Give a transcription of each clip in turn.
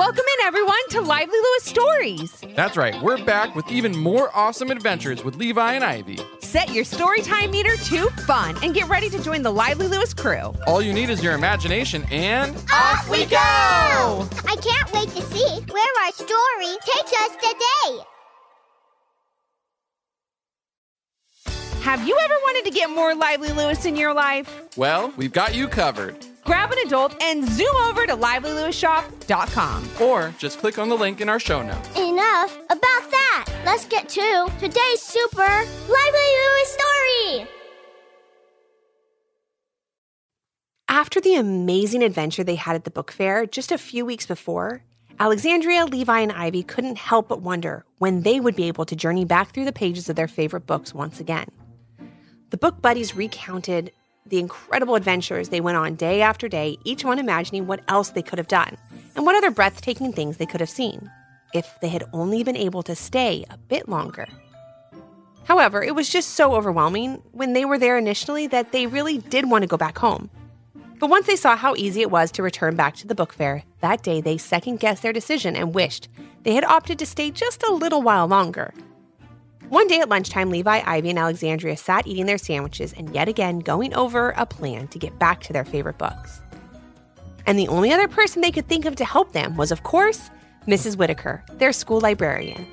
Welcome in, everyone, to Lively Lewis Stories. That's right, we're back with even more awesome adventures with Levi and Ivy. Set your story time meter to fun and get ready to join the Lively Lewis crew. All you need is your imagination and. Off we go! I can't wait to see where our story takes us today. Have you ever wanted to get more Lively Lewis in your life? Well, we've got you covered. Grab an adult and zoom over to livelylewisshop.com. Or just click on the link in our show notes. Enough about that. Let's get to today's super lively Lewis story. After the amazing adventure they had at the book fair just a few weeks before, Alexandria, Levi, and Ivy couldn't help but wonder when they would be able to journey back through the pages of their favorite books once again. The book buddies recounted the incredible adventures they went on day after day, each one imagining what else they could have done and what other breathtaking things they could have seen if they had only been able to stay a bit longer. However, it was just so overwhelming when they were there initially that they really did want to go back home. But once they saw how easy it was to return back to the book fair, that day they second guessed their decision and wished they had opted to stay just a little while longer. One day at lunchtime, Levi, Ivy, and Alexandria sat eating their sandwiches and yet again going over a plan to get back to their favorite books. And the only other person they could think of to help them was, of course, Mrs. Whittaker, their school librarian.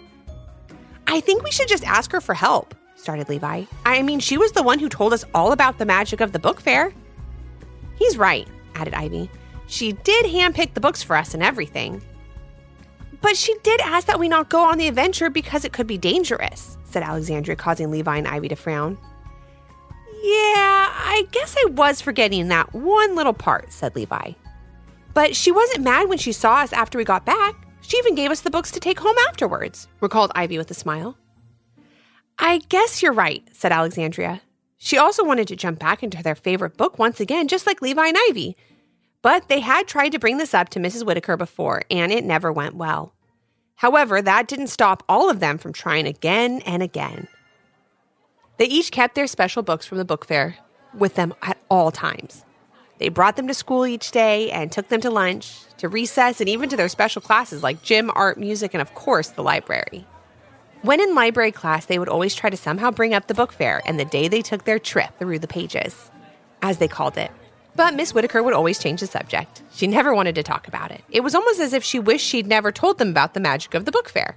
I think we should just ask her for help, started Levi. I mean, she was the one who told us all about the magic of the book fair. He's right, added Ivy. She did handpick the books for us and everything. But she did ask that we not go on the adventure because it could be dangerous said Alexandria, causing Levi and Ivy to frown. Yeah, I guess I was forgetting that one little part, said Levi. But she wasn't mad when she saw us after we got back. She even gave us the books to take home afterwards, recalled Ivy with a smile. I guess you're right, said Alexandria. She also wanted to jump back into their favorite book once again, just like Levi and Ivy. But they had tried to bring this up to Mrs. Whittaker before, and it never went well. However, that didn't stop all of them from trying again and again. They each kept their special books from the book fair with them at all times. They brought them to school each day and took them to lunch, to recess, and even to their special classes like gym, art, music, and of course, the library. When in library class, they would always try to somehow bring up the book fair and the day they took their trip through the pages, as they called it. But Miss Whittaker would always change the subject. She never wanted to talk about it. It was almost as if she wished she'd never told them about the magic of the book fair.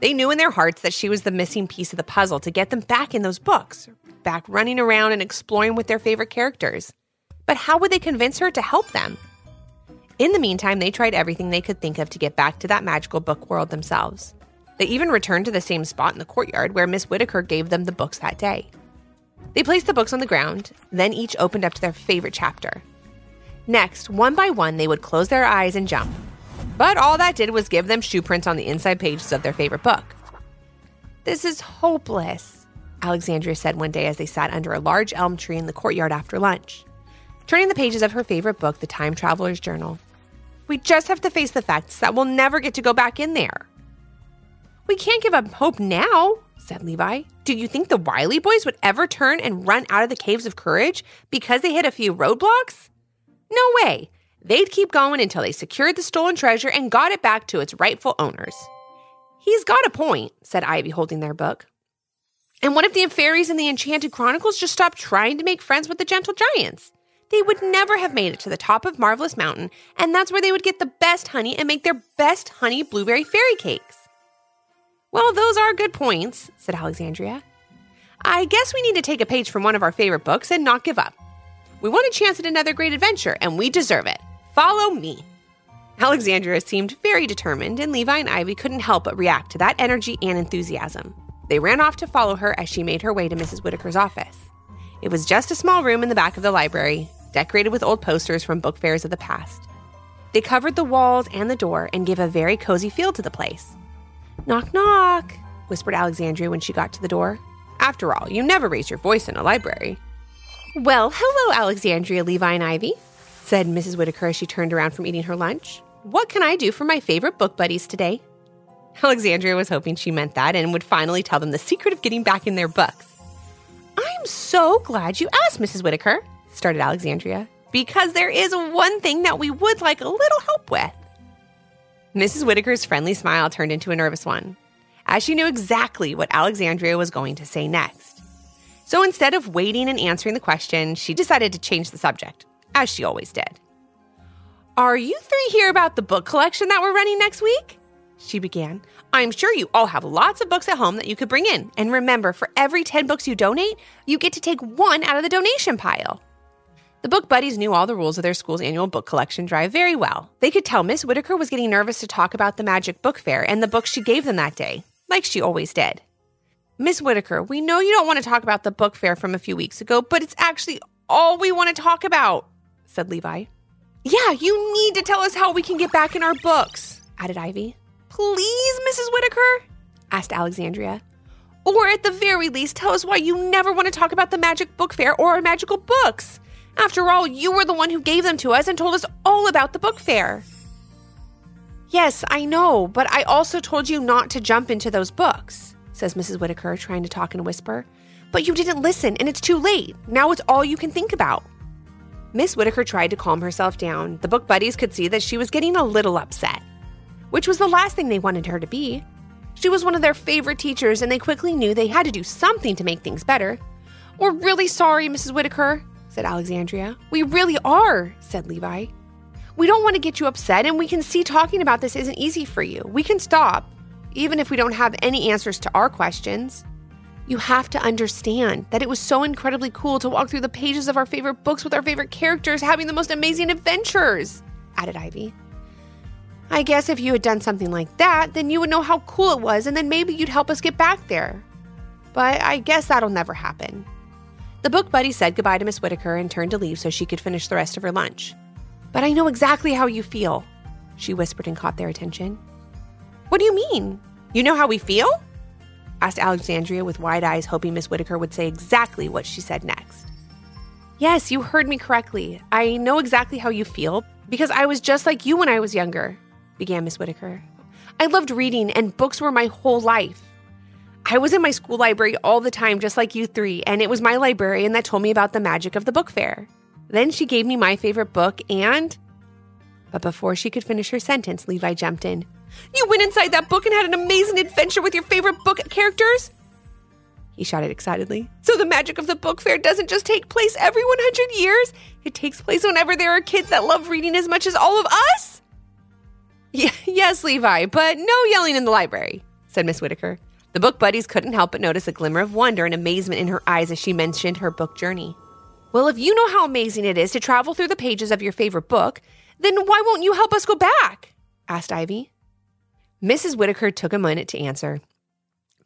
They knew in their hearts that she was the missing piece of the puzzle to get them back in those books, back running around and exploring with their favorite characters. But how would they convince her to help them? In the meantime, they tried everything they could think of to get back to that magical book world themselves. They even returned to the same spot in the courtyard where Miss Whittaker gave them the books that day. They placed the books on the ground, then each opened up to their favorite chapter. Next, one by one, they would close their eyes and jump. But all that did was give them shoe prints on the inside pages of their favorite book. This is hopeless, Alexandria said one day as they sat under a large elm tree in the courtyard after lunch, turning the pages of her favorite book, The Time Traveler's Journal. We just have to face the facts that we'll never get to go back in there. We can't give up hope now, said Levi. Do you think the Wiley boys would ever turn and run out of the caves of courage because they hit a few roadblocks? No way. They'd keep going until they secured the stolen treasure and got it back to its rightful owners. He's got a point, said Ivy, holding their book. And what if the fairies in the Enchanted Chronicles just stopped trying to make friends with the gentle giants? They would never have made it to the top of Marvelous Mountain, and that's where they would get the best honey and make their best honey blueberry fairy cakes. Well, those are good points, said Alexandria. I guess we need to take a page from one of our favorite books and not give up. We want a chance at another great adventure, and we deserve it. Follow me. Alexandria seemed very determined, and Levi and Ivy couldn't help but react to that energy and enthusiasm. They ran off to follow her as she made her way to Mrs. Whittaker's office. It was just a small room in the back of the library, decorated with old posters from book fairs of the past. They covered the walls and the door and gave a very cozy feel to the place. Knock, knock, whispered Alexandria when she got to the door. After all, you never raise your voice in a library. Well, hello, Alexandria, Levi, and Ivy, said Mrs. Whittaker as she turned around from eating her lunch. What can I do for my favorite book buddies today? Alexandria was hoping she meant that and would finally tell them the secret of getting back in their books. I'm so glad you asked, Mrs. Whittaker, started Alexandria, because there is one thing that we would like a little help with. Mrs. Whittaker's friendly smile turned into a nervous one, as she knew exactly what Alexandria was going to say next. So instead of waiting and answering the question, she decided to change the subject, as she always did. Are you three here about the book collection that we're running next week? She began. I'm sure you all have lots of books at home that you could bring in. And remember, for every 10 books you donate, you get to take one out of the donation pile. The book buddies knew all the rules of their school's annual book collection drive very well. They could tell Miss Whittaker was getting nervous to talk about the Magic Book Fair and the books she gave them that day, like she always did. Miss Whittaker, we know you don't want to talk about the book fair from a few weeks ago, but it's actually all we want to talk about, said Levi. Yeah, you need to tell us how we can get back in our books, added Ivy. Please, Mrs. Whittaker? asked Alexandria. Or at the very least, tell us why you never want to talk about the magic book fair or our magical books. After all, you were the one who gave them to us and told us all about the book fair. Yes, I know, but I also told you not to jump into those books, says Mrs. Whittaker, trying to talk in a whisper. But you didn't listen, and it's too late. Now it's all you can think about. Miss Whittaker tried to calm herself down. The book buddies could see that she was getting a little upset which was the last thing they wanted her to be. She was one of their favorite teachers, and they quickly knew they had to do something to make things better. We're really sorry, Mrs. Whittaker, said Alexandria. We really are, said Levi. We don't want to get you upset, and we can see talking about this isn't easy for you. We can stop, even if we don't have any answers to our questions. You have to understand that it was so incredibly cool to walk through the pages of our favorite books with our favorite characters having the most amazing adventures, added Ivy. I guess if you had done something like that, then you would know how cool it was, and then maybe you'd help us get back there. But I guess that'll never happen. The book buddy said goodbye to Miss Whittaker and turned to leave so she could finish the rest of her lunch. But I know exactly how you feel, she whispered and caught their attention. What do you mean? You know how we feel? asked Alexandria with wide eyes, hoping Miss Whittaker would say exactly what she said next. Yes, you heard me correctly. I know exactly how you feel because I was just like you when I was younger began Miss Whittaker. I loved reading, and books were my whole life. I was in my school library all the time, just like you three, and it was my librarian that told me about the magic of the book fair. Then she gave me my favorite book, and. But before she could finish her sentence, Levi jumped in. You went inside that book and had an amazing adventure with your favorite book characters? He shouted excitedly. So the magic of the book fair doesn't just take place every 100 years, it takes place whenever there are kids that love reading as much as all of us? yes, Levi, but no yelling in the library, said Miss Whittaker. The book buddies couldn't help but notice a glimmer of wonder and amazement in her eyes as she mentioned her book journey. Well, if you know how amazing it is to travel through the pages of your favorite book, then why won't you help us go back? asked Ivy. Mrs. Whittaker took a minute to answer.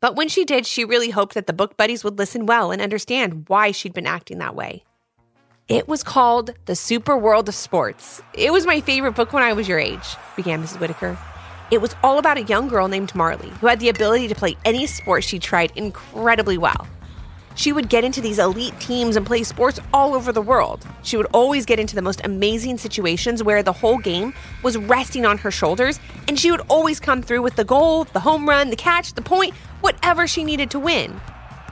But when she did, she really hoped that the book buddies would listen well and understand why she'd been acting that way. It was called The Super World of Sports. It was my favorite book when I was your age, began Mrs. Whittaker. It was all about a young girl named Marley who had the ability to play any sport she tried incredibly well. She would get into these elite teams and play sports all over the world. She would always get into the most amazing situations where the whole game was resting on her shoulders, and she would always come through with the goal, the home run, the catch, the point, whatever she needed to win.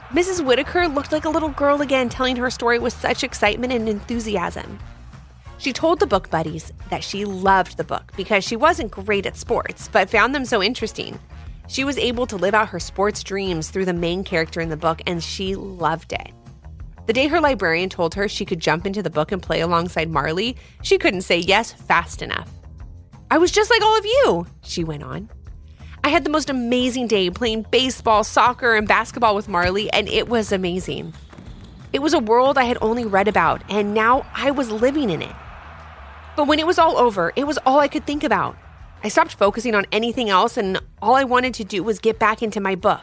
Mrs. Whittaker looked like a little girl again, telling her story with such excitement and enthusiasm. She told the book buddies that she loved the book because she wasn't great at sports, but found them so interesting. She was able to live out her sports dreams through the main character in the book, and she loved it. The day her librarian told her she could jump into the book and play alongside Marley, she couldn't say yes fast enough. I was just like all of you, she went on. I had the most amazing day playing baseball, soccer, and basketball with Marley, and it was amazing. It was a world I had only read about, and now I was living in it. But when it was all over, it was all I could think about. I stopped focusing on anything else, and all I wanted to do was get back into my book.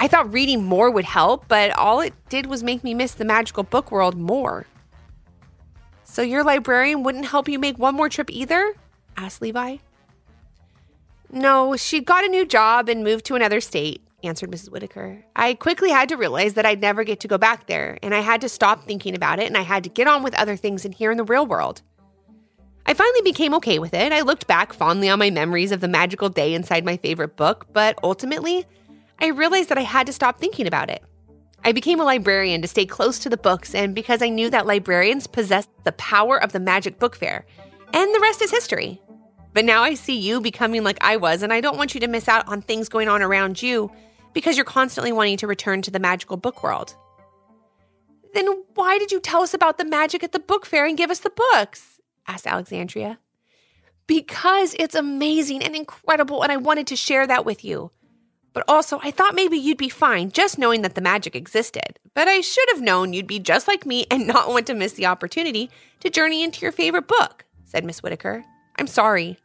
I thought reading more would help, but all it did was make me miss the magical book world more. So, your librarian wouldn't help you make one more trip either? asked Levi. No, she got a new job and moved to another state, answered Mrs. Whittaker. I quickly had to realize that I'd never get to go back there, and I had to stop thinking about it, and I had to get on with other things in here in the real world. I finally became okay with it. I looked back fondly on my memories of the magical day inside my favorite book, but ultimately, I realized that I had to stop thinking about it. I became a librarian to stay close to the books, and because I knew that librarians possessed the power of the magic book fair, and the rest is history. But now I see you becoming like I was, and I don't want you to miss out on things going on around you because you're constantly wanting to return to the magical book world. Then why did you tell us about the magic at the book fair and give us the books? Asked Alexandria. Because it's amazing and incredible, and I wanted to share that with you. But also, I thought maybe you'd be fine just knowing that the magic existed. But I should have known you'd be just like me and not want to miss the opportunity to journey into your favorite book, said Miss Whittaker. I'm sorry.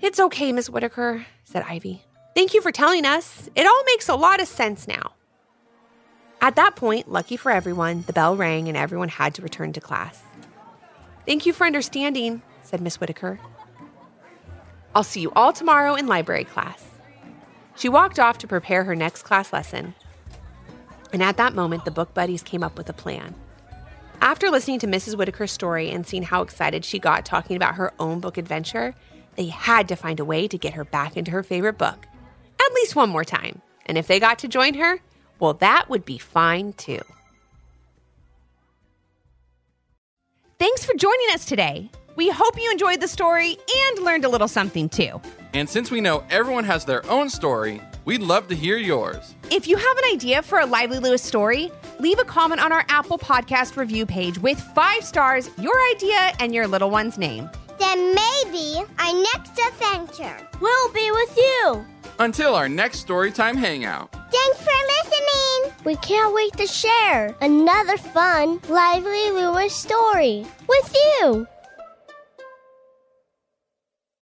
It's okay, Miss Whittaker, said Ivy. Thank you for telling us. It all makes a lot of sense now. At that point, lucky for everyone, the bell rang and everyone had to return to class. Thank you for understanding, said Miss Whittaker. I'll see you all tomorrow in library class. She walked off to prepare her next class lesson. And at that moment, the book buddies came up with a plan. After listening to Mrs. Whittaker's story and seeing how excited she got talking about her own book adventure, they had to find a way to get her back into her favorite book. At least one more time. And if they got to join her, well, that would be fine too. Thanks for joining us today. We hope you enjoyed the story and learned a little something too. And since we know everyone has their own story, we'd love to hear yours. If you have an idea for a Lively Lewis story, leave a comment on our Apple Podcast review page with five stars, your idea, and your little one's name. Then maybe our next adventure will be with you. Until our next Storytime Hangout. Thanks for listening. We can't wait to share another fun, lively Lewis story with you.